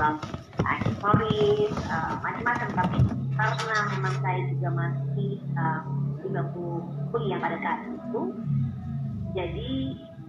jual aksesoris uh, macam-macam tapi karena memang saya juga masih uh, di bangku kuliah pada saat itu jadi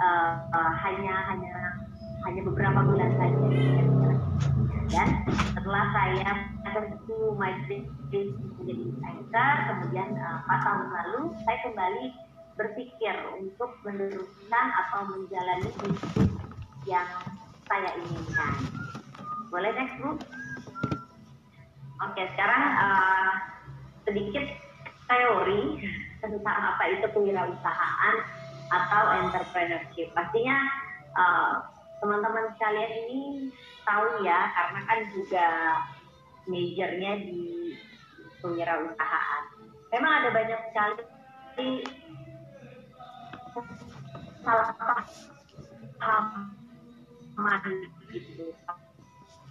uh, uh, hanya hanya hanya beberapa bulan saja dan setelah saya tentu my dream menjadi anchor kemudian uh, tahun lalu saya kembali berpikir untuk meneruskan atau menjalani bisnis yang saya inginkan. Boleh next Bu? Oke, sekarang uh, sedikit teori tentang apa itu kewirausahaan atau entrepreneurship. Pastinya uh, teman-teman sekalian ini tahu ya, karena kan juga majornya di kewirausahaan. Memang ada banyak sekali salah paham gitu